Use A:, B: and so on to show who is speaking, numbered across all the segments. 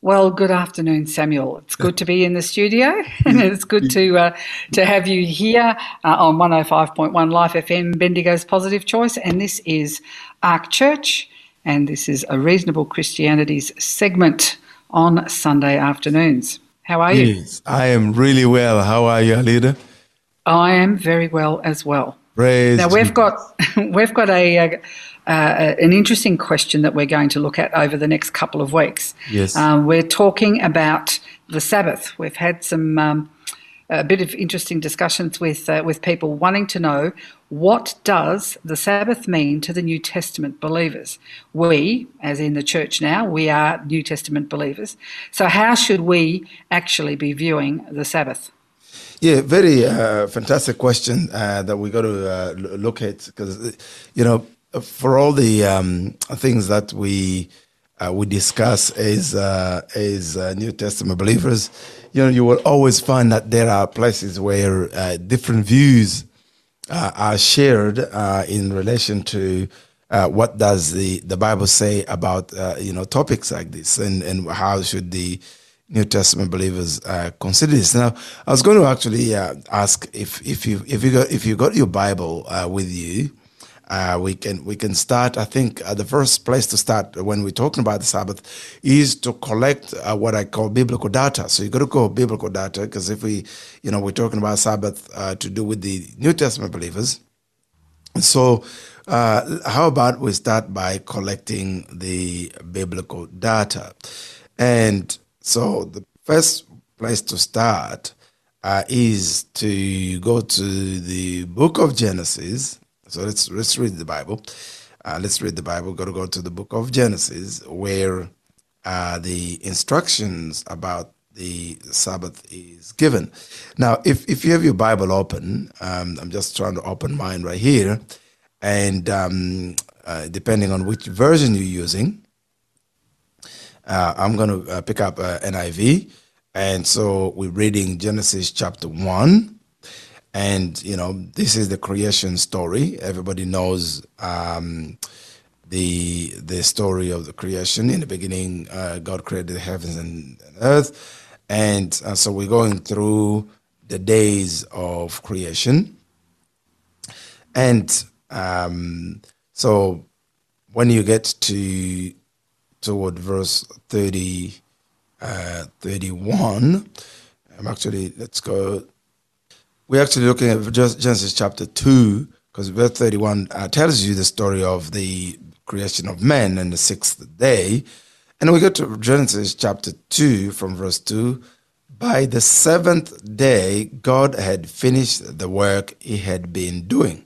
A: Well, good afternoon, Samuel. It's good to be in the studio, and it's good to uh, to have you here uh, on 105.1 Life FM, Bendigo's Positive Choice. And this is Ark Church, and this is a Reasonable Christianity's segment on Sunday afternoons. How are you?
B: Yes, I am really well. How are you, Alida?
A: I am very well as well.
B: Praise
A: Now we've got we've got a, uh, uh, an interesting question that we're going to look at over the next couple of weeks.
B: Yes.
A: Um, we're talking about the Sabbath. We've had some um, a bit of interesting discussions with uh, with people wanting to know what does the Sabbath mean to the New Testament believers. We, as in the church now, we are New Testament believers. So how should we actually be viewing the Sabbath?
B: Yeah, very uh, fantastic question uh, that we got to uh, look at because you know for all the um, things that we uh, we discuss as uh, as uh, New Testament believers, you know, you will always find that there are places where uh, different views uh, are shared uh, in relation to what does the, the Bible say about you know topics like this, and and how should the New Testament believers consider this. Now, I was going to actually ask if if you if you got if you got your Bible with you, uh, we can we can start. I think uh, the first place to start when we're talking about the Sabbath is to collect uh, what I call biblical data. So you got to go biblical data because if we, you know, we're talking about Sabbath uh, to do with the New Testament believers. So, uh, how about we start by collecting the biblical data? And so, the first place to start uh, is to go to the book of Genesis. So, let's, let's read the Bible. Uh, let's read the Bible. Got to go to the book of Genesis where uh, the instructions about the Sabbath is given. Now, if, if you have your Bible open, um, I'm just trying to open mine right here, and um, uh, depending on which version you're using, uh, I'm going to uh, pick up uh, NIV, and so we're reading Genesis chapter one. And you know this is the creation story. Everybody knows um, the the story of the creation. In the beginning, uh, God created the heavens and, earth, and uh, so we're going through the days of creation. And um, so when you get to toward verse 30, uh, 31, I'm actually let's go. We're actually looking at Genesis chapter two because verse 31 uh, tells you the story of the creation of man and the sixth day. And we go to Genesis chapter 2 from verse 2. By the seventh day, God had finished the work he had been doing.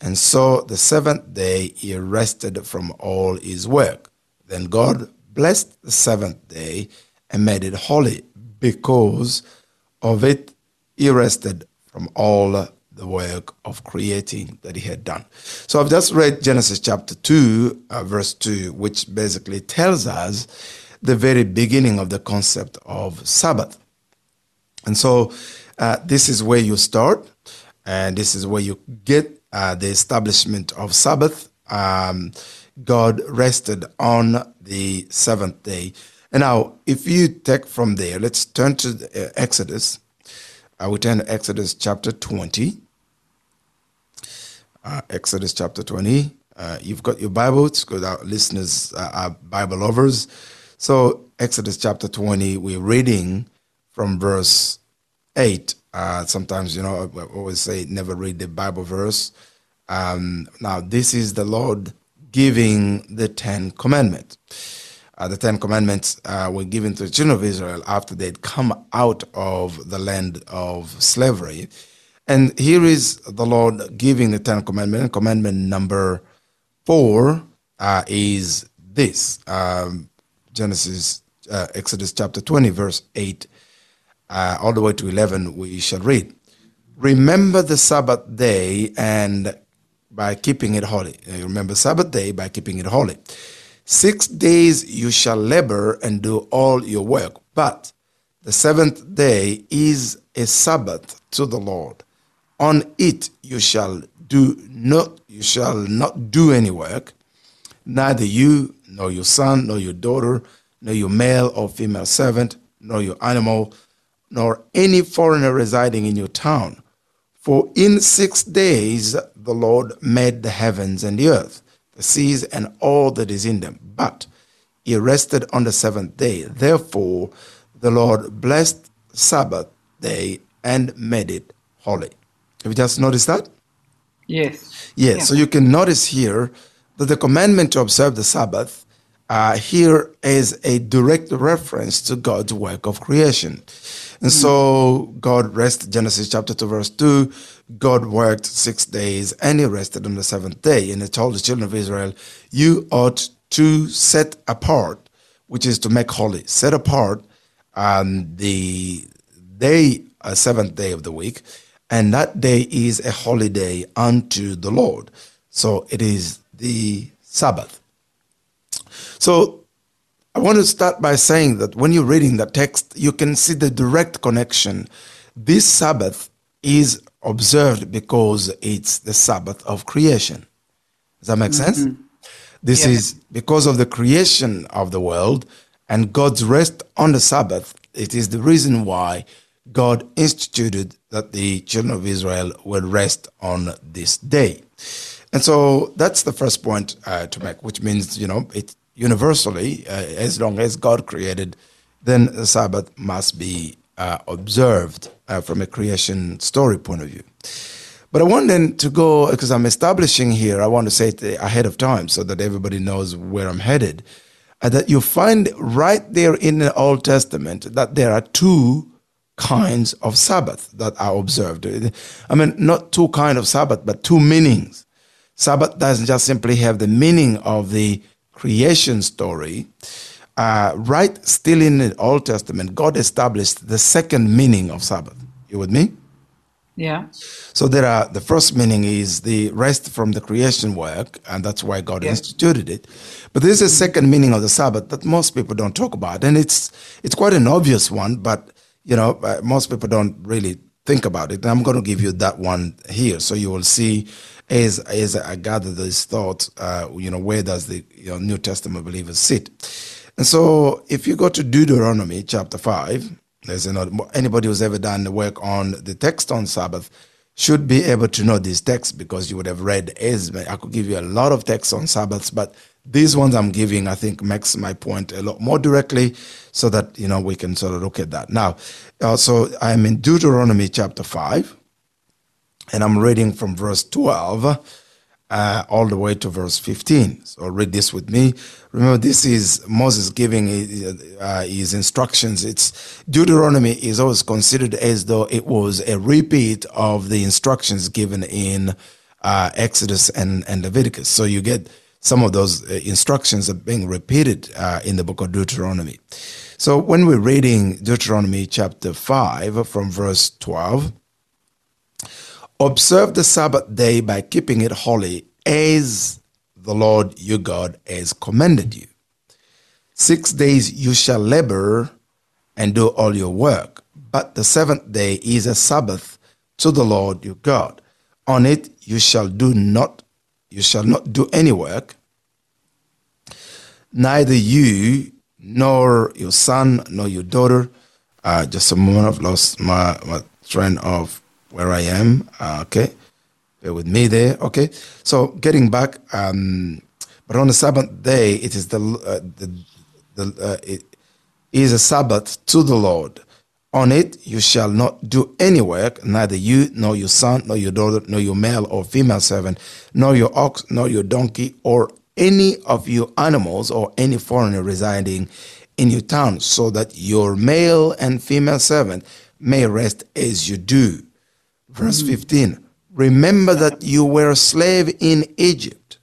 B: And so the seventh day, he rested from all his work. Then God blessed the seventh day and made it holy because of it he rested from all the work of creating that he had done. So I've just read Genesis chapter 2, uh, verse 2, which basically tells us the very beginning of the concept of Sabbath. And so uh, this is where you start, and this is where you get uh, the establishment of Sabbath. Um, God rested on the seventh day. And now, if you take from there, let's turn to uh, Exodus. I will turn to Exodus chapter 20. Uh, Exodus chapter 20. Uh, you've got your Bibles because our listeners are Bible lovers. So, Exodus chapter 20, we're reading from verse 8. Uh, sometimes, you know, I always say never read the Bible verse. Um, now, this is the Lord giving the Ten Commandments. Uh, the Ten Commandments uh, were given to the children of Israel after they'd come out of the land of slavery. And here is the Lord giving the Ten Commandments. Commandment number four uh, is this um, Genesis, uh, Exodus chapter 20, verse 8, uh, all the way to 11, we shall read. Remember the Sabbath day and by keeping it holy. Remember Sabbath day by keeping it holy. Six days you shall labor and do all your work, but the seventh day is a Sabbath to the Lord. On it you shall do not you shall not do any work, neither you nor your son nor your daughter, nor your male or female servant, nor your animal, nor any foreigner residing in your town. For in six days the Lord made the heavens and the earth, the seas, and all that is in them. But he rested on the seventh day. Therefore, the Lord blessed Sabbath day and made it holy. Have you just noticed that?
A: Yes.
B: Yes. Yeah. So you can notice here that the commandment to observe the Sabbath uh, here is a direct reference to God's work of creation. And so God rested, Genesis chapter 2, verse 2. God worked six days and he rested on the seventh day. And he told the children of Israel, You ought to set apart, which is to make holy, set apart um, the day, uh, seventh day of the week. And that day is a holy day unto the Lord. So it is the Sabbath. So I want to start by saying that when you're reading the text, you can see the direct connection. This Sabbath is observed because it's the Sabbath of creation. Does that make mm-hmm. sense? This yeah. is because of the creation of the world and God's rest on the Sabbath. It is the reason why God instituted that the children of Israel will rest on this day. And so that's the first point uh, to make, which means, you know, it, universally, uh, as long as God created, then the Sabbath must be uh, observed uh, from a creation story point of view. But I want then to go, because I'm establishing here, I want to say it ahead of time so that everybody knows where I'm headed, uh, that you find right there in the Old Testament that there are two kinds of Sabbath that are observed. I mean, not two kind of Sabbath, but two meanings. Sabbath doesn't just simply have the meaning of the creation story, uh, right still in the Old Testament, God established the second meaning of Sabbath. You with me?
A: Yeah.
B: So there are the first meaning is the rest from the creation work, and that's why God instituted it. But there's a second meaning of the Sabbath that most people don't talk about, and it's it's quite an obvious one, but you know uh, most people don't really think about it. And I'm going to give you that one here, so you will see as as I gather these thoughts, uh, you know, where does the you know, New Testament believers sit? And so, if you go to Deuteronomy chapter five, there's another, anybody who's ever done the work on the text on Sabbath should be able to know these texts because you would have read I could give you a lot of texts on Sabbaths, but these ones I'm giving, I think, makes my point a lot more directly, so that you know we can sort of look at that. Now, uh, also I'm in Deuteronomy chapter five and I'm reading from verse 12 uh, all the way to verse 15. So read this with me. Remember, this is Moses giving uh, his instructions. It's Deuteronomy is always considered as though it was a repeat of the instructions given in uh, Exodus and, and Leviticus. So you get some of those uh, instructions are being repeated uh, in the book of Deuteronomy. So when we're reading Deuteronomy chapter 5 from verse 12, Observe the Sabbath day by keeping it holy as the Lord your God has commanded you. Six days you shall labor and do all your work, but the seventh day is a Sabbath to the Lord your God. On it you shall do not you shall not do any work, neither you nor your son nor your daughter. Uh, just a moment, I've lost my, my train of where I am. Uh, okay, bear with me there. Okay, so getting back, um, but on the Sabbath day, it is the uh, the, the uh, it is a Sabbath to the Lord. On it you shall not do any work, neither you, nor your son, nor your daughter, nor your male or female servant, nor your ox, nor your donkey, or any of your animals, or any foreigner residing in your town, so that your male and female servant may rest as you do. Verse 15 Remember that you were a slave in Egypt,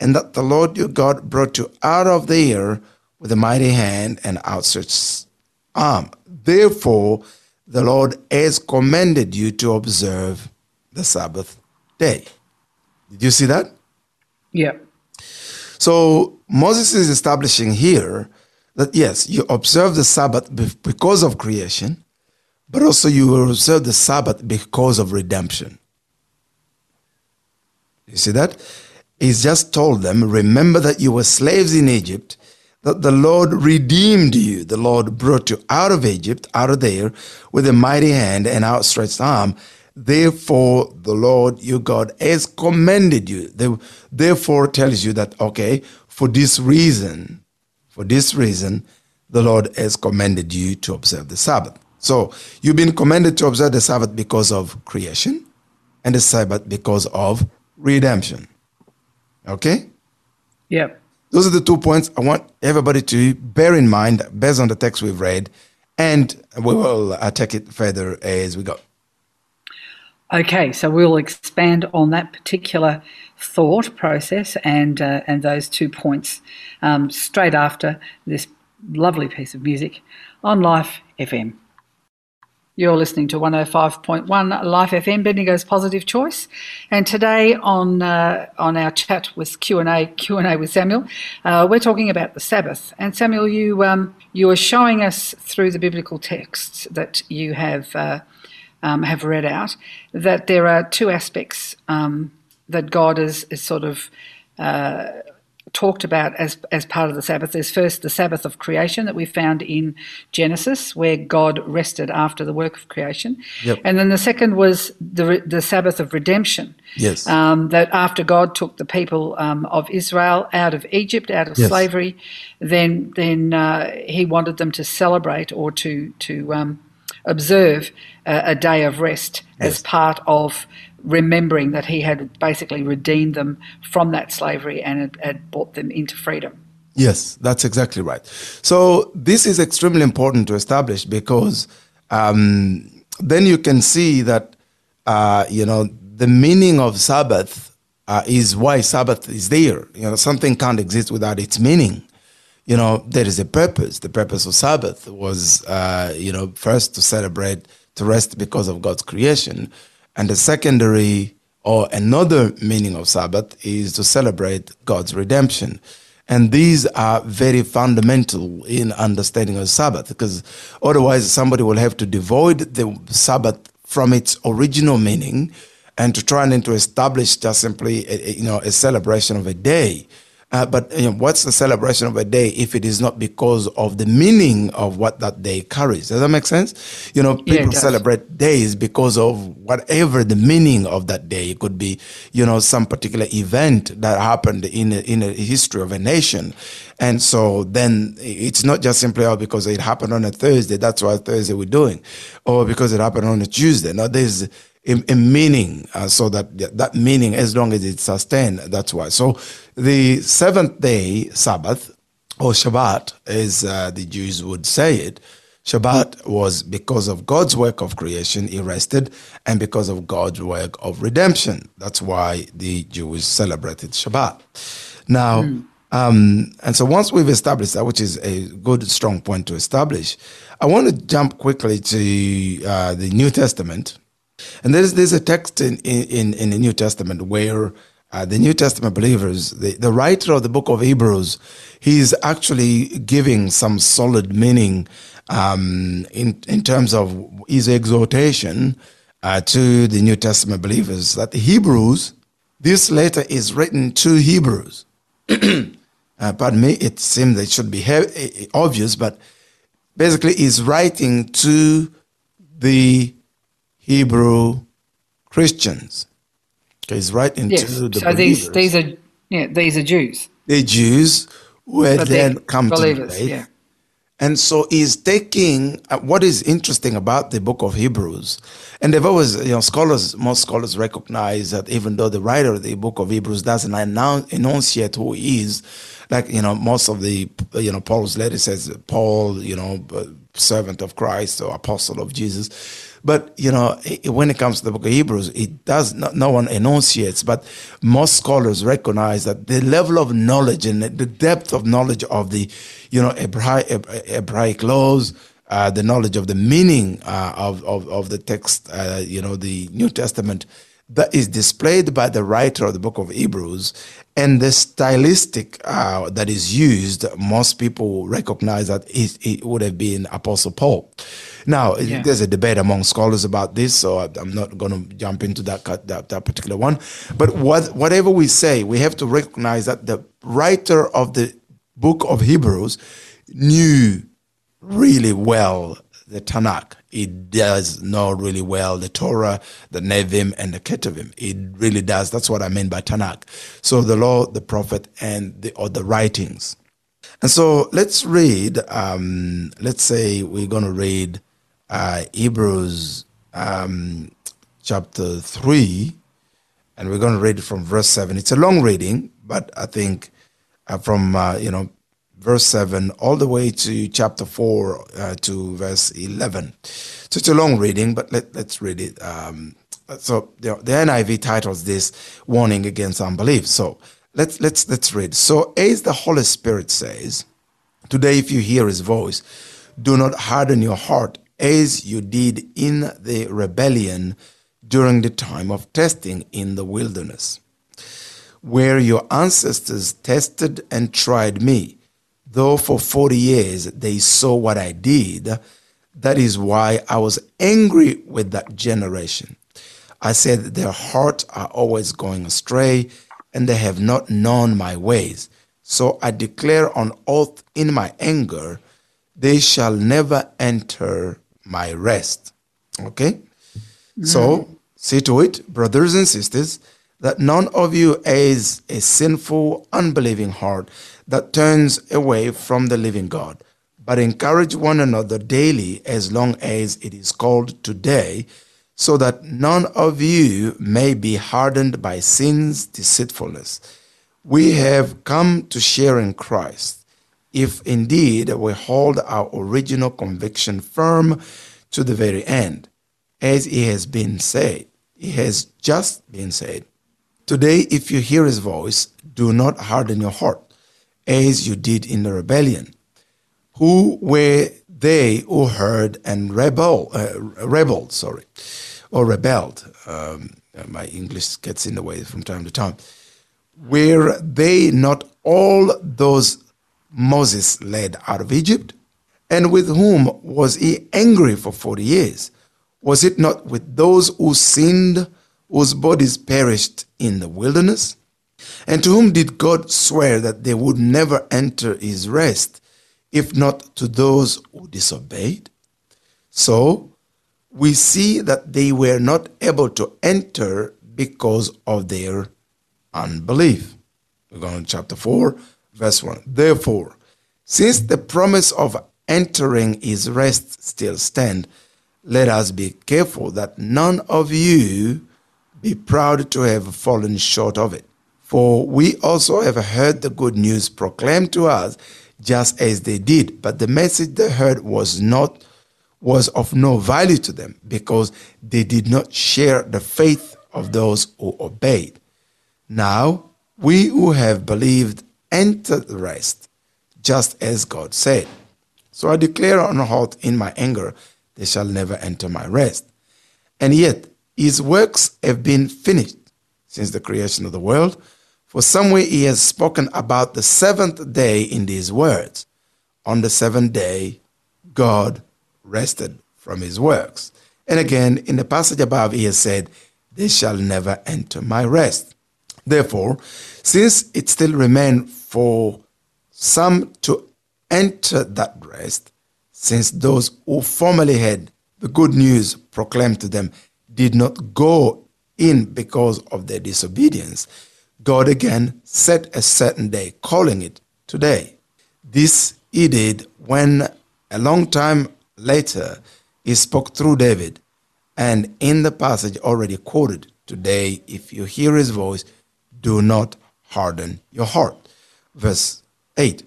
B: and that the Lord your God brought you out of there with a mighty hand and outstretched arm. Therefore, the Lord has commanded you to observe the Sabbath day. Did you see that?
A: Yeah.
B: So Moses is establishing here that yes, you observe the Sabbath because of creation, but also you will observe the Sabbath because of redemption. You see that? He's just told them, remember that you were slaves in Egypt, that the Lord redeemed you. The Lord brought you out of Egypt, out of there, with a mighty hand and outstretched arm. Therefore, the Lord your God has commended you. Therefore, tells you that, okay, for this reason, for this reason, the Lord has commended you to observe the Sabbath. So, you've been commanded to observe the Sabbath because of creation and the Sabbath because of redemption. Okay?
A: Yep.
B: Those are the two points I want everybody to bear in mind based on the text we've read, and we will uh, take it further as we go.
A: Okay, so we'll expand on that particular thought process and uh, and those two points um, straight after this lovely piece of music on Life FM. You're listening to 105.1 Life FM, Bendigo's Positive Choice, and today on uh, on our chat with Q and A Q and A with Samuel, uh, we're talking about the Sabbath. And Samuel, you um, you are showing us through the biblical texts that you have uh, um, have read out that there are two aspects um, that God is is sort of uh, talked about as, as part of the Sabbath. There's first the Sabbath of creation that we found in Genesis, where God rested after the work of creation. Yep. And then the second was the, the Sabbath of redemption.
B: Yes.
A: Um, that after God took the people um, of Israel out of Egypt, out of yes. slavery, then then uh, He wanted them to celebrate or to to um, observe a, a, day of rest yes. as part of remembering that he had basically redeemed them from that slavery and had, had brought them into freedom.
B: Yes, that's exactly right. So this is extremely important to establish because um, then you can see that uh, you know the meaning of Sabbath uh, is why Sabbath is there. You know, something can't exist without its meaning. You know, there is a purpose. The purpose of Sabbath was, uh, you know, first to celebrate, to rest because of God's creation, and the secondary or another meaning of Sabbath is to celebrate God's redemption. And these are very fundamental in understanding of Sabbath because otherwise somebody will have to devoid the Sabbath from its original meaning and to try and to establish just simply a, you know a celebration of a day uh, but you know, what's the celebration of a day if it is not because of the meaning of what that day carries? Does that make sense? You know, people yeah, celebrate days because of whatever the meaning of that day. It could be, you know, some particular event that happened in a, in a history of a nation. And so then it's not just simply oh, because it happened on a Thursday, that's why Thursday we're doing, or because it happened on a Tuesday. No, there's a, a meaning, uh, so that that meaning, as long as it's sustained, that's why. So the seventh day Sabbath, or Shabbat, as uh, the Jews would say it, Shabbat was because of God's work of creation, he rested, and because of God's work of redemption. That's why the Jews celebrated Shabbat. Now, mm. um, and so once we've established that, which is a good, strong point to establish, I want to jump quickly to uh, the New Testament. And there's, there's a text in, in, in the New Testament where uh, the New Testament believers, the, the writer of the book of Hebrews, he's actually giving some solid meaning um, in, in terms of his exhortation uh, to the New Testament believers that Hebrews, this letter is written to Hebrews. uh, pardon me, it seems it should be he- obvious, but basically, he's writing to the Hebrew Christians. He's right into yes. the so
A: these these are yeah these are Jews.
B: The Jews who had then come believers, to faith. Yeah. And so he's taking uh, what is interesting about the book of Hebrews, and they've always, you know, scholars, most scholars recognize that even though the writer of the book of Hebrews doesn't announce, enunciate who he is, like, you know, most of the, you know, Paul's letter says Paul, you know, servant of Christ or apostle of Jesus but you know, when it comes to the book of Hebrews, it does not, no one enunciates, but most scholars recognize that the level of knowledge and the depth of knowledge of the, you know, Hebraic, Hebraic laws, uh, the knowledge of the meaning uh, of, of, of the text, uh, you know, the New Testament, that is displayed by the writer of the book of Hebrews, and the stylistic uh, that is used, most people recognize that it, it would have been Apostle Paul. Now, yeah. there's a debate among scholars about this, so I'm not going to jump into that, that, that particular one. But what, whatever we say, we have to recognize that the writer of the book of Hebrews knew really well the Tanakh. It does know really well the Torah, the Nevi'im, and the Ketuvim. It really does. That's what I mean by Tanakh. So the law, the prophet, and the or the writings. And so let's read. Um, let's say we're going to read uh, Hebrews um, chapter three, and we're going to read from verse seven. It's a long reading, but I think uh, from uh, you know verse 7 all the way to chapter 4 uh, to verse 11 so it's a long reading but let, let's read it um, so the, the niv titles this warning against unbelief. So let's let's let's read. So as the holy spirit says today if you hear his voice do not harden your heart as you did in the rebellion during the time of testing in the wilderness where your ancestors tested and tried me, though for 40 years they saw what I did. That is why I was angry with that generation. I said, Their hearts are always going astray, and they have not known my ways. So I declare on oath in my anger, they shall never enter my rest. Okay? Mm-hmm. So see to it, brothers and sisters, that none of you has a sinful, unbelieving heart that turns away from the living God, but encourage one another daily as long as it is called today, so that none of you may be hardened by sin's deceitfulness. We have come to share in Christ, if indeed we hold our original conviction firm to the very end. As it has been said, it has just been said, Today, if you hear his voice, do not harden your heart, as you did in the rebellion. Who were they who heard and rebel, uh, rebelled, sorry, or rebelled? Um, my English gets in the way from time to time. Were they not all those Moses led out of Egypt? And with whom was he angry for 40 years? Was it not with those who sinned? whose bodies perished in the wilderness? And to whom did God swear that they would never enter his rest, if not to those who disobeyed? So we see that they were not able to enter because of their unbelief. We're going to chapter 4, verse 1. Therefore, since the promise of entering his rest still stand, let us be careful that none of you be proud to have fallen short of it. For we also have heard the good news proclaimed to us just as they did, but the message they heard was not was of no value to them because they did not share the faith of those who obeyed. Now, we who have believed enter the rest, just as God said. So I declare on oath in my anger, they shall never enter my rest. And yet, his works have been finished since the creation of the world. For somewhere he has spoken about the seventh day in these words. On the seventh day, God rested from his works. And again, in the passage above, he has said, They shall never enter my rest. Therefore, since it still remained for some to enter that rest, since those who formerly had the good news proclaimed to them did not go in because of their disobedience, God again set a certain day, calling it today. This he did when a long time later he spoke through David. And in the passage already quoted, today, if you hear his voice, do not harden your heart. Verse 8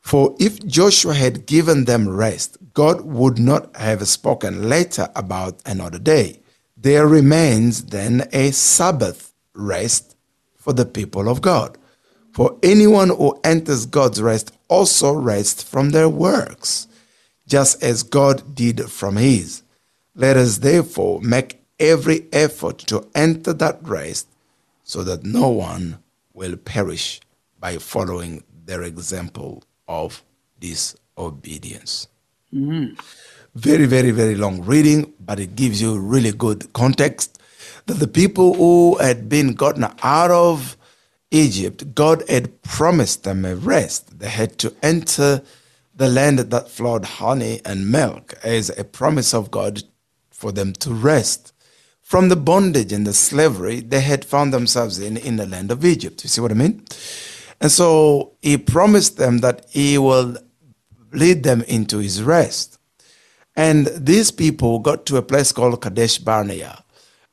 B: For if Joshua had given them rest, God would not have spoken later about another day there remains then a Sabbath rest for the people of God. For anyone who enters God's rest also rests from their works, just as God did from his. Let us therefore make every effort to enter that rest so that no one will perish by following their example of disobedience. Mm very, very, very long reading, but it gives you really good context that the people who had been gotten out of Egypt, God had promised them a rest. They had to enter the land that flowed honey and milk as a promise of God for them to rest from the bondage and the slavery they had found themselves in in the land of Egypt. You see what I mean? And so he promised them that he will lead them into his rest. And these people got to a place called Kadesh Barnea.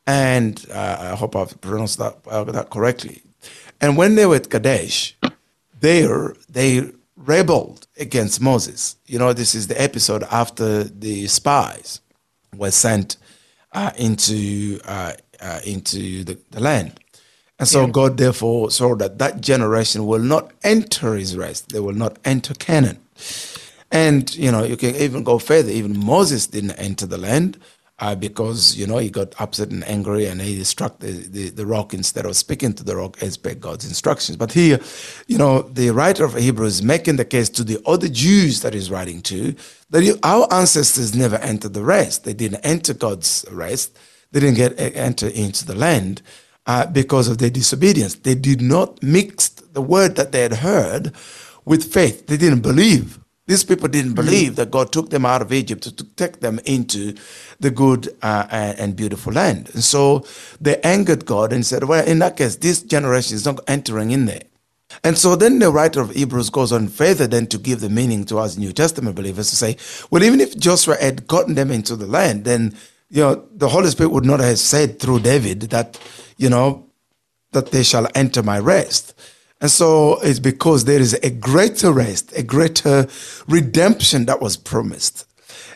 B: And uh, I hope I've pronounced that, uh, that correctly. And when they were at Kadesh, there they rebelled against Moses. You know, this is the episode after the spies were sent uh, into uh, uh, into the, the, land. And so yeah. God therefore saw that that generation will not enter his rest. They will not enter Canaan. And, you know, you can even go further. Even Moses didn't enter the land uh, because, you know, he got upset and angry and he struck the, the, the, rock instead of speaking to the rock as per God's instructions. But here, you know, the writer of Hebrews making the case to the other Jews that he's writing to that our ancestors never entered the rest. They didn't enter God's rest. They didn't get enter into the land uh, because of their disobedience. They did not mix the word that they had heard with faith. They didn't believe. These people didn't mm-hmm. believe that God took them out of Egypt to, take them into the good uh, and beautiful land. And so they angered God and said, Well, in that case, this generation is not entering in there. And so then the writer of Hebrews goes on further than to give the meaning to us New Testament believers to say, well, even if Joshua had gotten them into the land, then you know the Holy Spirit would not have said through David that you know, that they shall enter my rest. And so it's because there is a greater rest, a greater redemption that was promised.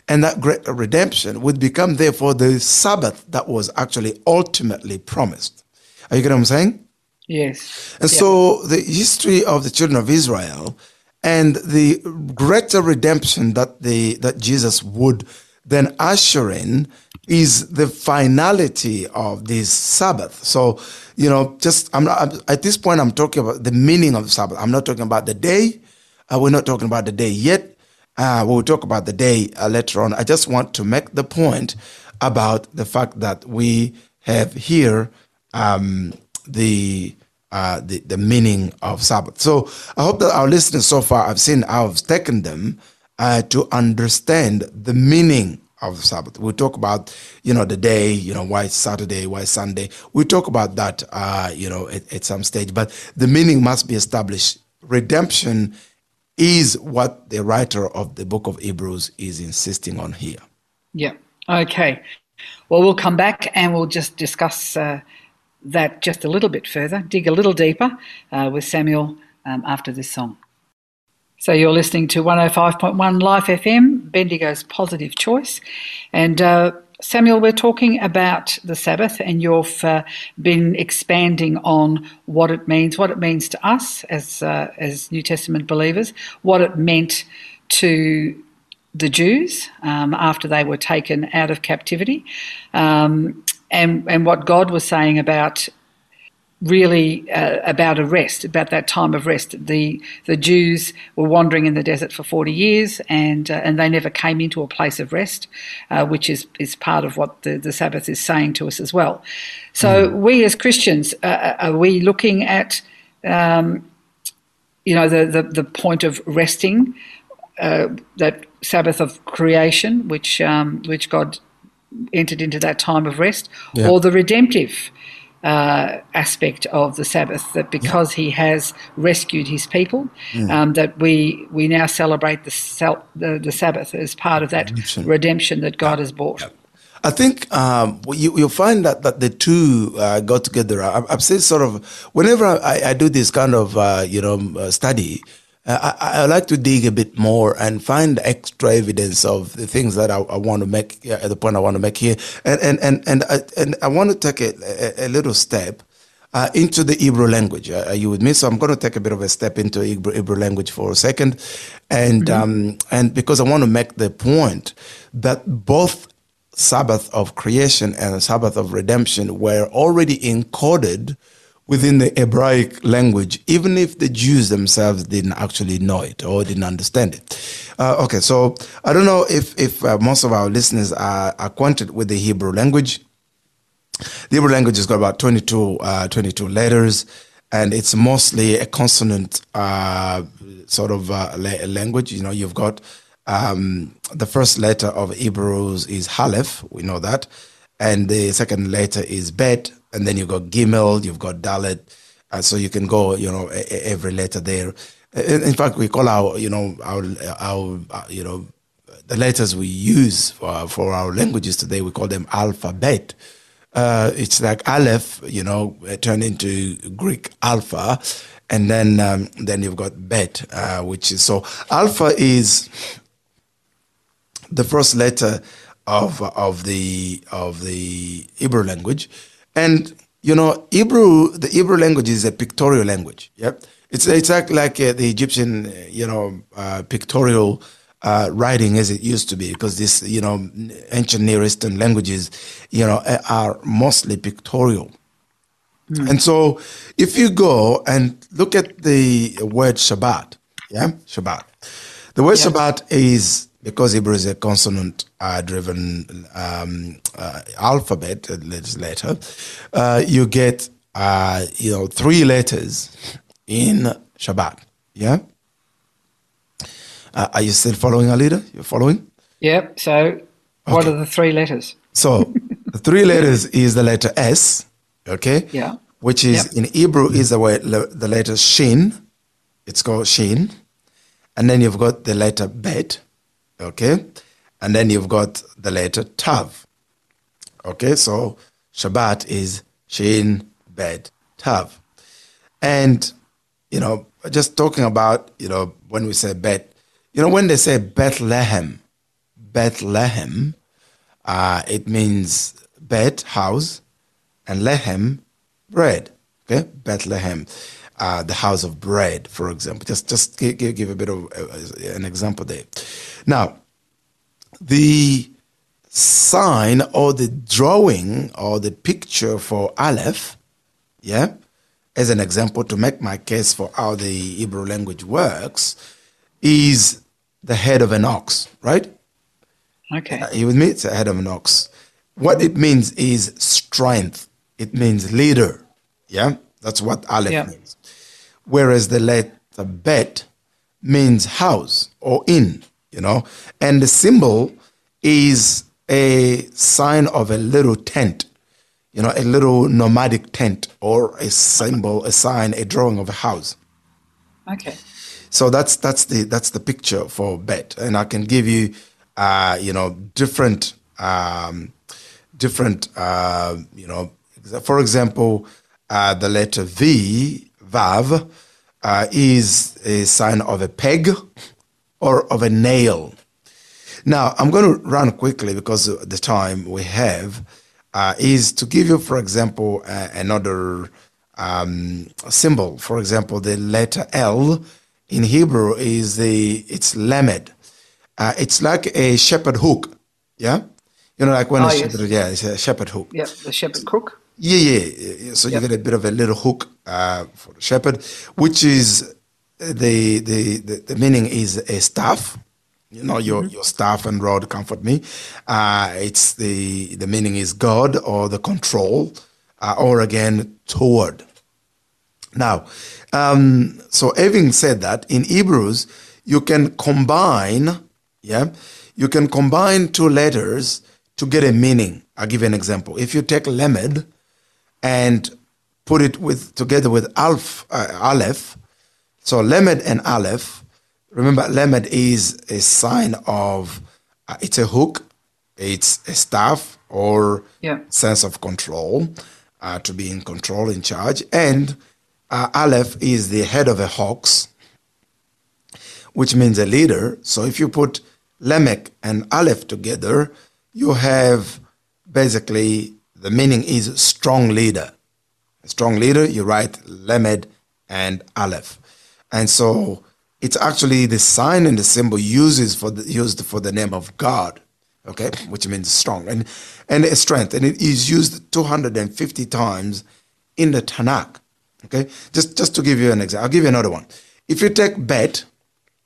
B: And that great redemption would become, therefore, the Sabbath that was actually ultimately promised. Are you getting what I'm saying?
A: Yes.
B: And yeah. so the history of the children of Israel and the greater redemption that the that Jesus would then usher in is the finality of this Sabbath. So, you know, just I'm not at this point. I'm talking about the meaning of the Sabbath. I'm not talking about the day. Uh, we're not talking about the day yet. Uh, we'll talk about the day uh, later on. I just want to make the point about the fact that we have here um, the, uh, the the meaning of Sabbath. So I hope that our listeners so far have seen I've taken them uh, to understand the meaning of the Sabbath. We talk about, you know, the day, you know, why Saturday, why Sunday. We talk about that, uh, you know, at, at some stage, but the meaning must be established. Redemption is what the writer of the book of Hebrews is insisting on here.
A: Yeah. Okay. Well, we'll come back and we'll just discuss uh, that just a little bit further, dig a little deeper uh, with Samuel um, after this song. So you're listening to 105.1 Life FM, Bendigo's Positive Choice. And uh, Samuel, we're talking about the Sabbath, and you've uh, been expanding on what it means, what it means to us as uh, as New Testament believers, what it meant to the Jews um, after they were taken out of captivity, um, and and what God was saying about really uh, about a rest, about that time of rest. The the Jews were wandering in the desert for forty years, and uh, and they never came into a place of rest, uh, which is is part of what the, the Sabbath is saying to us as well. So mm. we as Christians uh, uh, are we looking at um, you know the, the the point of resting, uh, that Sabbath of creation, which um, which God entered into that time of rest, yeah. or the redemptive uh, aspect of the Sabbath. That because yeah. He has rescued His people, mm. um, that we we now celebrate the, the, the Sabbath as part of that redemption, redemption that God yeah. has bought. Yeah.
B: I think um, you, will find that, that the two uh, go together. I, have said sort of whenever I, I do this kind of uh, you know uh, study, uh, I, I, like to dig a bit more and find extra evidence of the things that I, I want to make at the point I want to make here, and and and and I, and I want to take a, a, a little step uh, into the Hebrew language. Uh, are you with me? So I'm going to take a bit of a step into Hebrew, Hebrew language for a second, and mm-hmm. um, and because I want to make the point that both Sabbath of creation and Sabbath of redemption were already encoded within the Hebraic language, even if the Jews themselves didn't actually know it or didn't understand it. Uh, okay, so I don't know if, if uh, most of our listeners are acquainted with the Hebrew language. The Hebrew language has got about 22, uh, 22 letters. and it's mostly a consonant uh, sort of uh, language. You know, you've got um, the first letter of Hebrews is Aleph, we know that, and the second letter is Bet, and then you've got Gimel, you've got Dalet, uh, so you can go, you know, every letter there. In, fact, we call our, you know, our, our, uh, you know, the letters we use for, for our languages today, we call them alphabet. Uh, it's like Aleph, you know, turned into Greek alpha, and then um, then you've got Bet, uh, which is so alpha is the first letter of of the of the Hebrew language, and you know Hebrew the Hebrew language is a pictorial language. Yep, it's it's like like uh, the Egyptian uh, you know uh, pictorial. Uh, writing as it used to be because this you know ancient near eastern languages you know are mostly pictorial and so if you go and look at the word Shabbat, yeah, Shabbat. The word
A: Yeah.
B: Shabbat is because Hebrew is a consonant uh, driven um, uh, alphabet uh, letter, uh, you get uh, you know three letters in Shabbat. Yeah. Uh, are you still following, Alida? You're following?
A: Yep. So, what are the three letters?
B: So the three letters is the letter S, okay?
A: Yeah.
B: Which is
A: Yep.
B: in Hebrew is the way the letter Shin. It's called Shin. And then you've got the letter Bet, okay? And then you've got the letter Tav. Okay, so Shabbat is Shin, Bet, Tav. And, you know, just talking about, you know, when we say Bet, you know, when they say Bethlehem, Bethlehem, uh, it means Bet, house, and Lehem, bread. Okay, Bethlehem, uh, the house of bread, for example. Just just give, give, a bit of uh, an example there. Now, the sign or the drawing or the picture for Aleph, yeah, as an example to make my case for how the Hebrew language works, is the head of an ox, right?
A: Okay.
B: Are you with me? It's a head of an ox. What it means is strength. It means leader. Yeah, that's what Aleph
A: Yeah.
B: means. Whereas the letter Bet means house or inn. You know, and the symbol is a sign of a little tent. You know, a little nomadic tent or a symbol, a sign, a drawing of a house.
A: Okay.
B: So that's that's the that's the picture for bet, and I can give you, uh, you know, different um, different uh, you know, for example, uh, the letter V Vav uh, is a sign of a peg or of a nail. Now, I'm going to run quickly because the time we have uh, is to give you, for example, uh, another um, symbol. For example, the letter L in Hebrew is the it's lamed. Uh, it's like a shepherd hook. Yeah, you know, like when
A: Oh,
B: a
A: yes.
B: shepherd, yeah, it's a shepherd hook.
A: Yeah, The shepherd crook.
B: Yeah, yeah. yeah. So
A: Yep.
B: you get a bit of a little hook uh, for the shepherd, which is the, the the the meaning is a staff. You know, your your staff and rod comfort me. Uh, it's the the meaning is God or the control, uh, or again toward. Now, um, so having said that, in Hebrews, you can combine, yeah, you can combine two letters to get a meaning. I'll give you an example. If you take Lamed and put it with together with Alf, uh, Aleph, so Lamed and Aleph, remember Lamed is a sign of, uh, it's a hook, it's a staff or
A: Yeah.
B: sense of control, uh, to be in control, in charge. And uh, Aleph is the head of a ox, which means a leader. So if you put Lamed and Aleph together, you have basically the meaning is strong leader. A strong leader, you write Lamed and Aleph. And so it's actually the sign and the symbol uses for the, used for the name of God, okay, which means strong and and strength, and it is used 250 times in the Tanakh. Okay, just just to give you an example, I'll give you another one. If you take Bet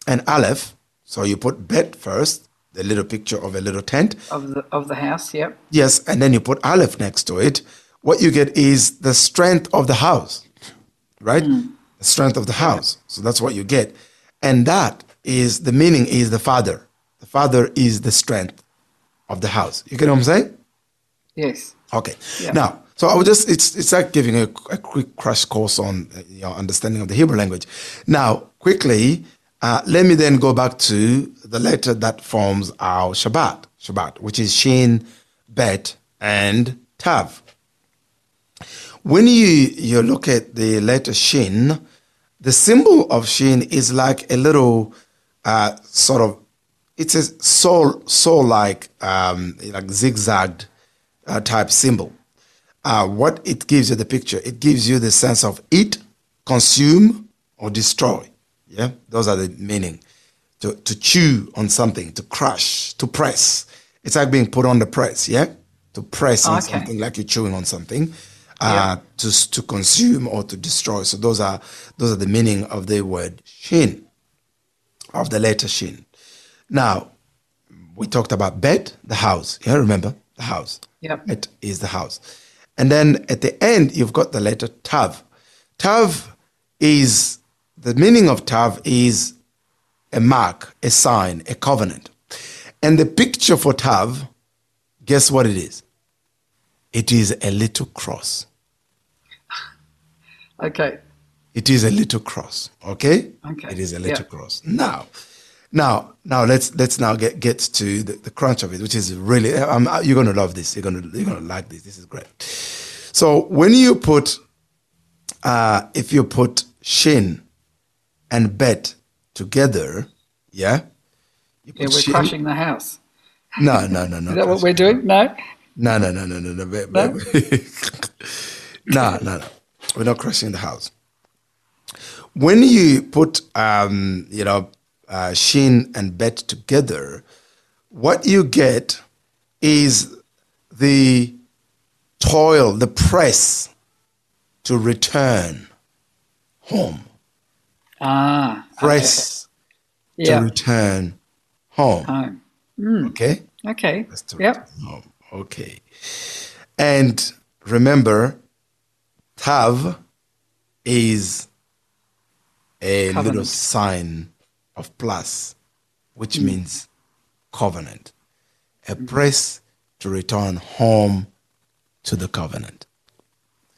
B: and Aleph, so you put Bet first, the little picture of a little tent,
A: of the of the house. Yep.
B: Yes, and then you put Aleph next to it. What you get is the strength of the house, right? The strength of the house. So that's what you get. And that is the meaning is the father. The father is the strength of the house. You get what I'm saying?
A: Yes.
B: Okay.
A: Yeah.
B: Now, so I would just it's it's like giving a, a quick crash course on uh, your understanding of the Hebrew language. Now, quickly, uh, let me then go back to the letter that forms our Shabbat, Shabbat, which is Shin, Bet, and Tav. When you you look at the letter Shin, the symbol of Shin is like a little uh, sort of it's a soul soul like um, like zigzagged uh, type symbol. Uh, what it gives you the picture, it gives you the sense of eat, consume, or destroy. Yeah, those are the meaning. To to chew on something, to crush, to press. It's like being put on the press. Yeah, to press on
A: Okay.
B: something like you're chewing on something. Uh, to to consume or to destroy. So those are those are the meaning of the word shin, of the letter shin. Now, we talked about bet, the house. Yeah, remember the house.
A: Yeah,
B: It is the house. And then at the end, you've got the letter tav. Tav is the meaning of tav is a mark, a sign, a covenant. And the picture for tav, guess what it is? It is a little cross.
A: Okay.
B: It is a little cross. Okay?
A: Okay.
B: It is a little
A: Yeah.
B: cross. Now, now, now let's let's now get get to the, the crunch of it, which is really um, you're gonna love this. You're gonna you're gonna like this. This is great. So when you put uh if you put shin and bet together, yeah?
A: Yeah, we're
B: shin-
A: crushing the house.
B: No, no, no, no.
A: Is that what we're doing? No?
B: No, no, no, no, no, no.
A: No?
B: wait, wait. no, no, no. We're not crushing the house. When you put, um, you know, uh, shin and bet together, what you get is the toil, the press to return home.
A: Ah.
B: Press
A: Yeah.
B: to return home.
A: Home.
B: Okay?
A: Okay.
B: To
A: Yep.
B: home. Okay. And remember, Tav is a little sign of plus, which
A: Mm.
B: means covenant. A press to return home to the covenant.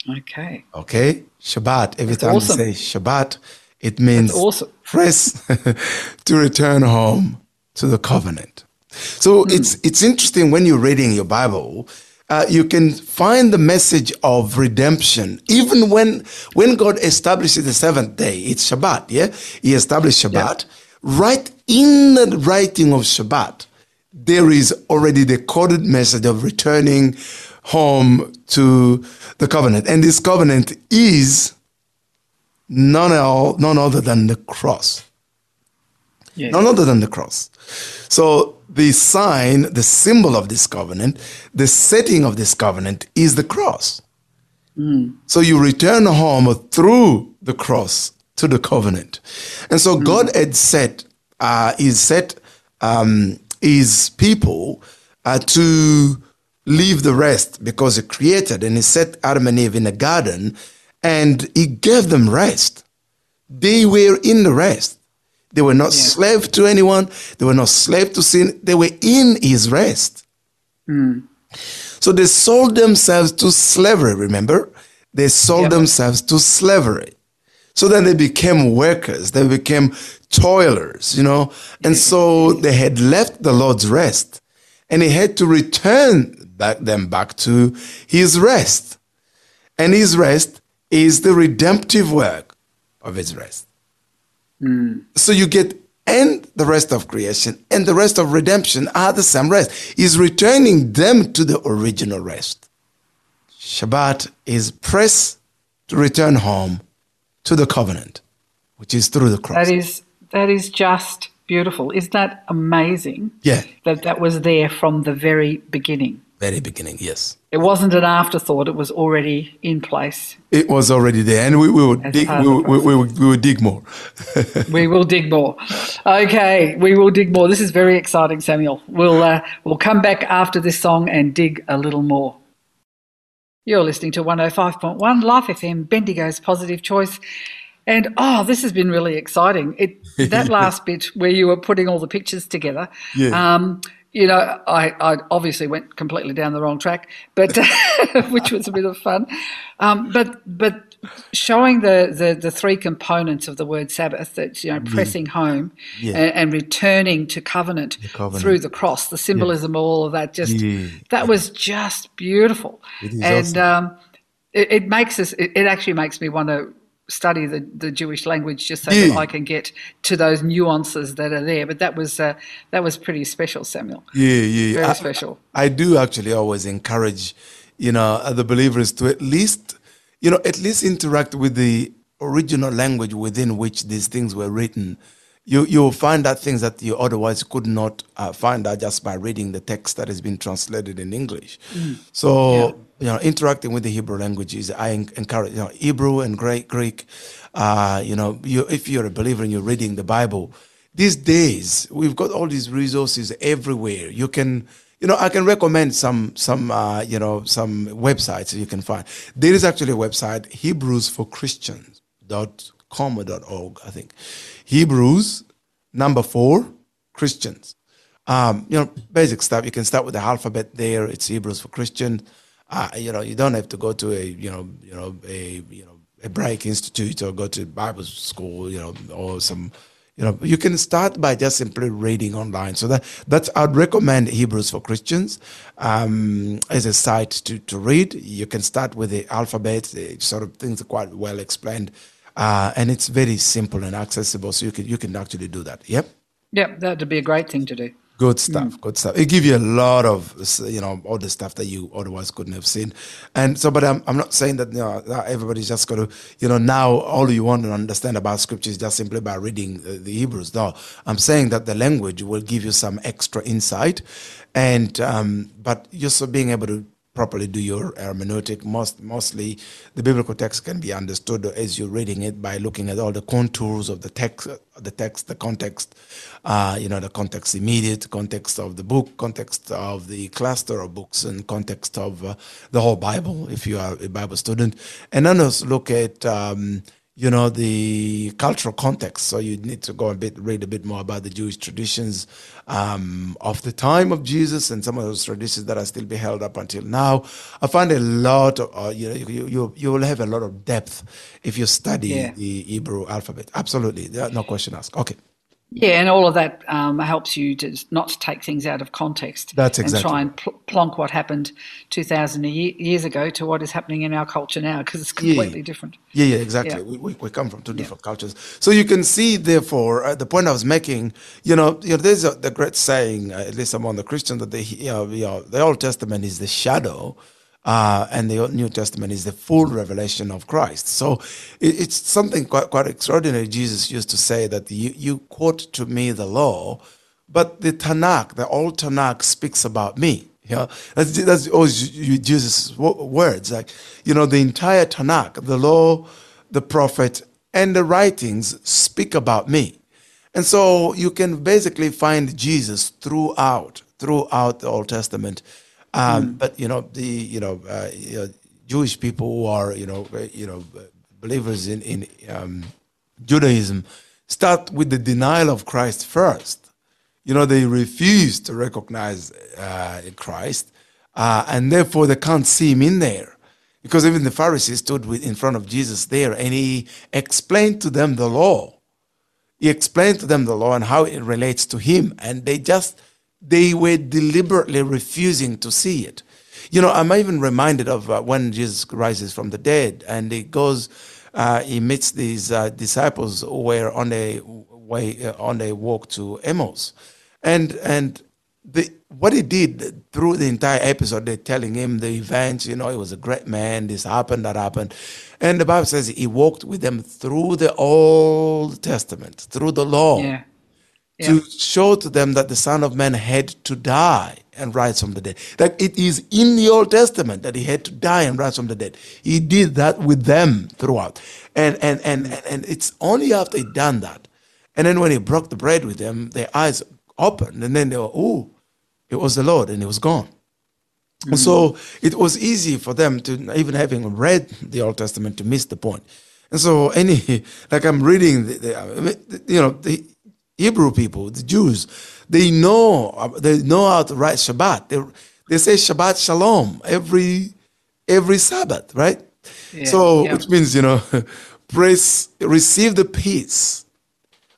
A: Okay.
B: Okay? Shabbat. Every
A: That's
B: time
A: awesome.
B: you say Shabbat, it means
A: awesome.
B: press to return home to the covenant. So
A: Hmm.
B: it's it's interesting when you're reading your Bible, uh, you can find the message of redemption even when when God establishes the seventh day. It's Shabbat, yeah. He established Shabbat. Right in the writing of Shabbat, there is already the coded message of returning home to the covenant, and this covenant is none, el- none other than the cross. None other than the cross. So the sign, the symbol of this covenant, the setting of this covenant is the cross. So you return home through the cross to the covenant. And so God had set, uh, is set um, his people uh, to leave the rest because he created and he set Adam and Eve in a garden and he gave them rest. They were in the rest. They were not slave to anyone. They were not slave to sin. They were in his rest. Hmm. So they sold themselves to slavery, remember? They sold
A: Yeah.
B: themselves to slavery. So then they became workers, they became toilers, you know? And so they had left the Lord's rest and he had to return back them back to his rest. And his rest is the redemptive work of his rest. Hmm. So you get and the rest of creation and the rest of redemption are the same rest. He's returning them to the original rest. Shabbat is press to return home to the covenant, which is through the cross.
A: That is that is just beautiful. Isn't that amazing?
B: yeah,
A: That that was there from the very beginning.
B: Very beginning, yes.
A: It wasn't an afterthought. It was already in place.
B: It was already there, and we, we would dig.
A: part
B: We,
A: of the
B: would- we, would- we would dig more.
A: We will dig more. Okay, we will dig more. This is very exciting, Samuel. We'll uh, we'll come back after this song and dig a little more. You're listening to 105.1 Life FM, Bendigo's Positive Choice. And oh, this has been really exciting. It that last bit where you were putting all the pictures together.
B: Yeah.
A: Um, you know, I, I obviously went completely down the wrong track, but which was a bit of fun. Um, but but showing the, the the three components of the word Sabbath, that you know, pressing home
B: Yeah.
A: and, and returning to covenant,
B: covenant.
A: through the cross, the symbolism, all of that. Just
B: Yeah.
A: that was just beautiful, and
B: awesome.
A: um, it, it makes us. It, it actually makes me want to study the, the Jewish language just so
B: Yeah.
A: that I can get to those nuances that are there. But that was uh, that was pretty special, Samuel.
B: Yeah, yeah.
A: Very
B: I-
A: special.
B: I do actually always encourage, you know, the believers to at least, you know, at least interact with the original language within which these things were written. You you'll find out things that you otherwise could not uh, find out just by reading the text that has been translated in English. So you know, interacting with the Hebrew language is I encourage. You know, Hebrew and Greek, Greek. Uh, you know, you, if you're a believer and you're reading the Bible, these days we've got all these resources everywhere. You can, you know, I can recommend some some uh, you know some websites you can find. There is actually a website Hebrews for Christians dot com or dot org, I think. Hebrews number four Christians. Um, you know, basic stuff. You can start with the alphabet there. It's Hebrews for Christians. Uh, you know, you don't have to go to a you know you know a you know a break institute or go to Bible school. You know, or some you know you can start by just simply reading online. So that that's I'd recommend Hebrews for Christians um, as a site to to read. You can start with the alphabet. The sort of things are quite well explained, uh, and it's very simple and accessible. So you can you can actually do that. Yep.
A: Yep, that'd be a great thing to do.
B: Good stuff. Good stuff. It gives you a lot of, you know, all the stuff that you otherwise couldn't have seen. And so, but I'm, I'm not saying that, you know, that everybody's just going to, you know, now all you want to understand about scripture is just simply by reading the, the Hebrews. No, I'm saying that the language will give you some extra insight. And, um, but just so being able to properly do your hermeneutic. Most mostly, the biblical text can be understood as you're reading it by looking at all the contours of the text, the text, the context. Uh, you know, the context immediate, context of the book, context of the cluster of books, and context of uh, the whole Bible. If you are a Bible student, and then also look at. Um, you know the cultural context. So you need to go a bit read a bit more about the jewish traditions um, of the time of jesus and some of those traditions that are still be held up until now. I find a lot of uh, you know you, you you will have a lot of depth if you study
A: Yeah.
B: the hebrew alphabet. Absolutely. There- no question asked. Okay
A: Yeah, and all of that um, helps you to not to take things out of context.
B: That's
A: And try and pl- plonk what happened 2,000 ye- years ago to what is happening in our culture now because it's completely different.
B: Yeah, yeah, exactly.
A: Yeah.
B: We, we, we come from two different cultures. So you can see, therefore, uh, the point I was making, you know, you know there's a, the great saying, uh, at least among the Christians, that the, you know, you know, the Old Testament is the shadow uh, and the New Testament is the full revelation of Christ. So it, it's something quite, quite extraordinary. Jesus used to say that you, you quote to me the law, but the Tanakh, the old Tanakh speaks about me. Know, that's, that's always Jesus' words. Like, you know, the entire Tanakh, the law, the prophet, and the writings speak about me. And so you can basically find Jesus throughout, throughout the Old Testament. Um, But you know, the you know, uh, you know, Jewish people who are you know, uh, you know, uh, believers in in um, Judaism start with the denial of Christ first. You know, they refuse to recognize uh, Christ, uh, and therefore they can't see him in there. Because even the Pharisees stood with, in front of Jesus there, and he explained to them the law. He explained to them the law and how it relates to him, and they just they were deliberately refusing to see it. You know, I'm even reminded of uh, when Jesus rises from the dead, and he goes, uh, he meets these uh, disciples who were on a way uh, on a walk to Emmaus, and and the what he did through the entire episode, they're telling him the events. You know, he was a great man. This happened, that happened, and the Bible says he walked with them through the Old Testament, through the law
A: Yeah.
B: To show to them that the Son of Man had to die and rise from the dead. That it is in the Old Testament that he had to die and rise from the dead. He did that with them throughout. And and and and, and it's only after he done that. And then when he broke the bread with them, their eyes opened and then they were, oh, it was the Lord and he was gone. Mm. So it was easy for them to, even having read the Old Testament, to miss the point. And so, any, like I'm reading, the, the, you know, the Hebrew people, the Jews, they know, they know how to write Shabbat. They, they say Shabbat Shalom every, every Sabbath, right? Yeah, so, yeah. which means, you know, praise, receive the peace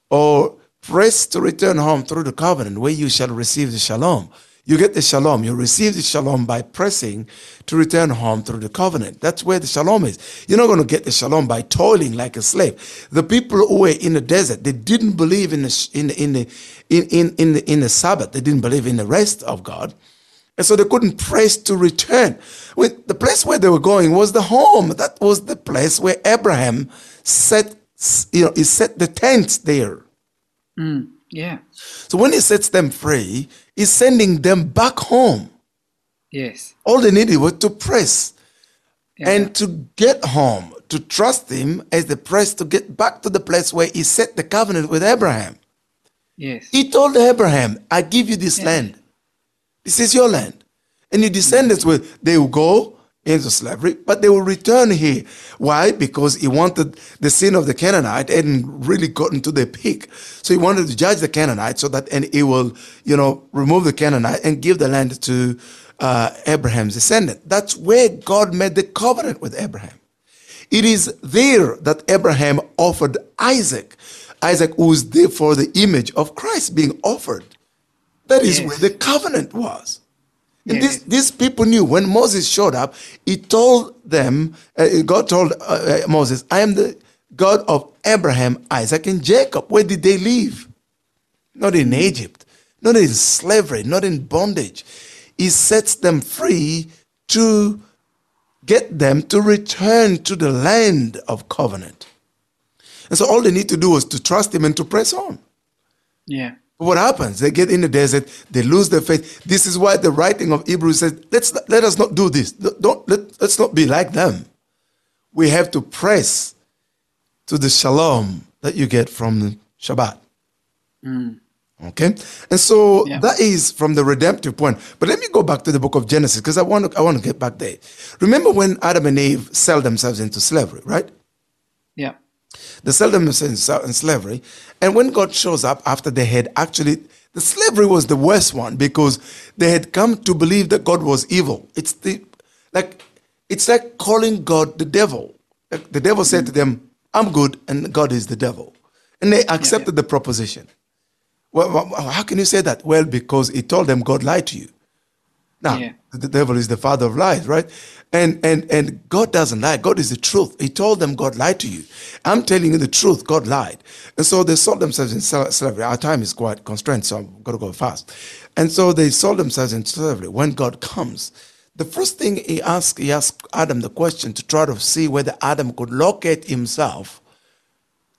B: or press to return home through the covenant where you shall receive the shalom. You get the shalom. You receive the shalom by pressing to return home through the covenant. That's where the shalom is. You're not going to get the shalom by toiling like a slave. The people who were in the desert, they didn't believe in the in in the in in in the, in the Sabbath. They didn't believe in the rest of God. And so they couldn't press to return. With the place where they were going was the home. That was the place where Abraham set, you know, he set the tents there.
A: Mm, yeah.
B: So when he sets them free, he's sending them back home.
A: Yes.
B: All they needed was to press yeah. and to get home, to trust him as the press to get back to the place where he set the covenant with Abraham.
A: Yes.
B: He told Abraham, I give you this land. This is your land. And your descendants will they will go into slavery, but they will return here. Why? Because he wanted the sin of the Canaanite hadn't really gotten to the peak. So he wanted to judge the Canaanite so that and he will, you know, remove the Canaanite and give the land to uh, Abraham's descendant. That's where God made the covenant with Abraham. It is there that Abraham offered Isaac. Isaac was therefore the image of Christ being offered. That is yes. where the covenant was. And this, these people knew when Moses showed up, he told them, uh, God told uh, uh, Moses, I am the God of Abraham, Isaac, and Jacob. Where did they live? Not in Egypt, not in slavery, not in bondage. He sets them free to get them to return to the land of covenant. And so all they need to do is to trust him and to press on.
A: Yeah.
B: What happens? They get in the desert, they lose their faith. This is why the writing of Hebrews says, let's let us not do this. Don't let, let's not be like them. We have to press to the shalom that you get from Shabbat.
A: Mm.
B: Okay, and so yeah. that is from the redemptive point. But let me go back to the book of Genesis because I want to I want to get back there. Remember when Adam and Eve sell themselves into slavery, right?
A: Yeah.
B: They sell themselves in slavery. And when God shows up after they had actually, the slavery was the worst one because they had come to believe that God was evil. It's the, like, it's like calling God the devil. Like the devil said to them, I'm good and God is the devil. And they accepted yeah, yeah. the proposition. Well, how can you say that? Well, because he told them God lied to you. Now, yeah. the devil is the father of lies, right? And and and God doesn't lie. God is the truth. He told them God lied to you. I'm telling you the truth. God lied. And so they sold themselves in slavery. Our time is quite constrained, so I've got to go fast. And so they sold themselves in slavery. When God comes, the first thing he asked, he asked Adam the question to try to see whether Adam could locate himself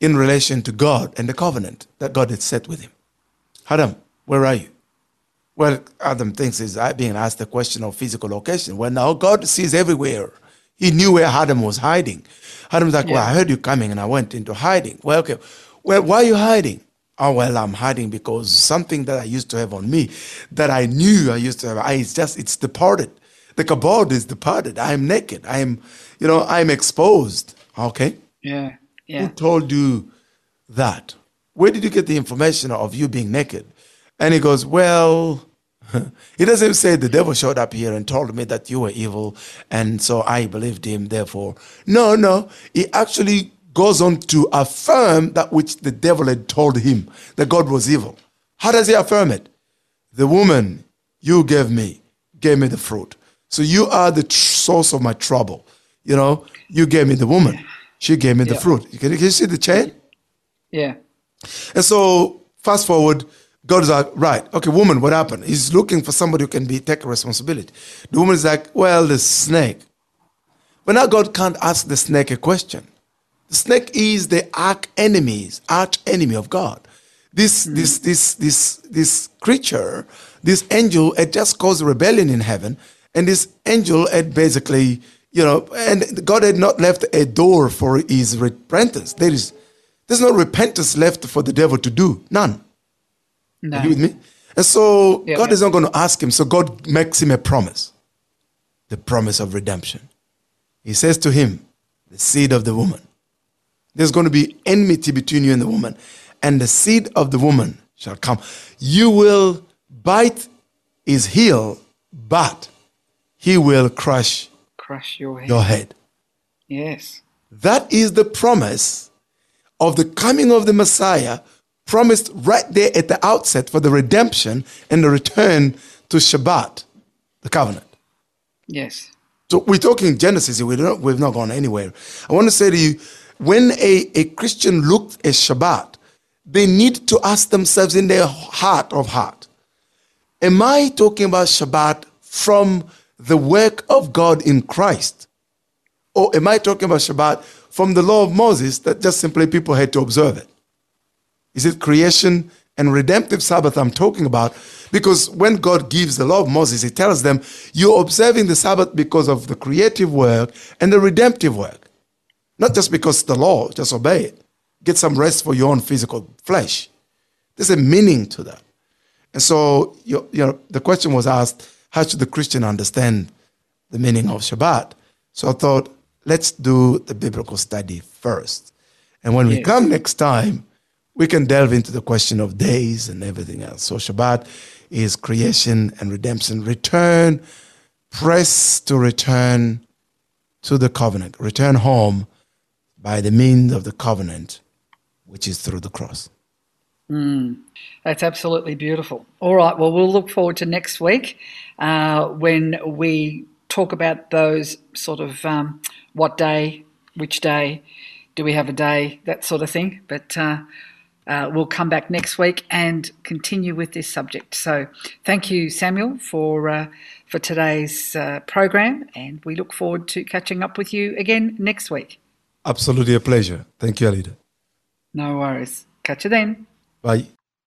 B: in relation to God and the covenant that God had set with him. Adam, where are you? Well, Adam thinks he's being asked the question of physical location. Well, now God sees everywhere. He knew where Adam was hiding. Adam's like, yeah. well, I heard you coming and I went into hiding. Well, okay. Well, why are you hiding? Oh, well, I'm hiding because something that I used to have on me that I knew I used to have, I, it's just, it's departed. The kabod is departed. I am naked. I am, you know, I'm exposed. Okay.
A: Yeah. Yeah.
B: Who told you that? Where did you get the information of you being naked? And he goes, Well, he doesn't say the devil showed up here and told me that you were evil, and so I believed him, therefore. No, no. He actually goes on to affirm that which the devil had told him that God was evil. How does he affirm it? The woman you gave me gave me the fruit. So you are the tr- source of my trouble. You know, you gave me the woman. She gave me the fruit. Can you, can you see the chain?
A: Yeah.
B: And so fast forward, God is like, right, okay, woman, what happened? He's looking for somebody who can be take responsibility. The woman is like, well, the snake. But now God can't ask the snake a question. The snake is the arch enemies, arch enemy of God. This, mm-hmm. this, this, this, this creature, this angel had just caused rebellion in heaven, and this angel had basically, you know, and God had not left a door for his repentance. There is, there's no repentance left for the devil to do, none. No. Are you with me? And so yeah, God yeah. is not going to ask him. So God makes him a promise. the promise of redemption. He says to him, the seed of the woman. There's going to be enmity between you and the woman, and the seed of the woman shall come. You will bite his heel, but he will crush,
A: Crush your head.
B: your head.
A: Yes.
B: That is the promise of the coming of the Messiah, promised right there at the outset for the redemption and the return to Shabbat, the covenant.
A: Yes.
B: So we're talking Genesis, we don't, we've not gone anywhere. I want to say to you, when a, a Christian looked at Shabbat, they need to ask themselves in their heart of heart, am I talking about Shabbat from the work of God in Christ? Or am I talking about Shabbat from the law of Moses that just simply people had to observe it? Is it creation and redemptive Sabbath I'm talking about? Because when God gives the law of Moses, He tells them, You're observing the Sabbath because of the creative work and the redemptive work. Not just because the law, just obey it. Get some rest for your own physical flesh. There's a meaning to that. And so, you, you know, the question was asked, how should the Christian understand the meaning of Shabbat? So I thought, let's do the biblical study first. And when we come next time, we can delve into the question of days and everything else. So Shabbat is creation and redemption. Return, press to return to the covenant. Return home by the means of the covenant, which is through the cross.
A: That's absolutely beautiful. All right. Well, we'll look forward to next week uh, when we talk about those sort of um, what day, which day, do we have a day, that sort of thing. But uh, uh, we'll come back next week and continue with this subject. So, thank you, Samuel, for uh, for today's uh, program, and we look forward to catching up with you again next week.
B: Absolutely a pleasure. Thank you, Alida.
A: No worries. Catch you then.
B: Bye.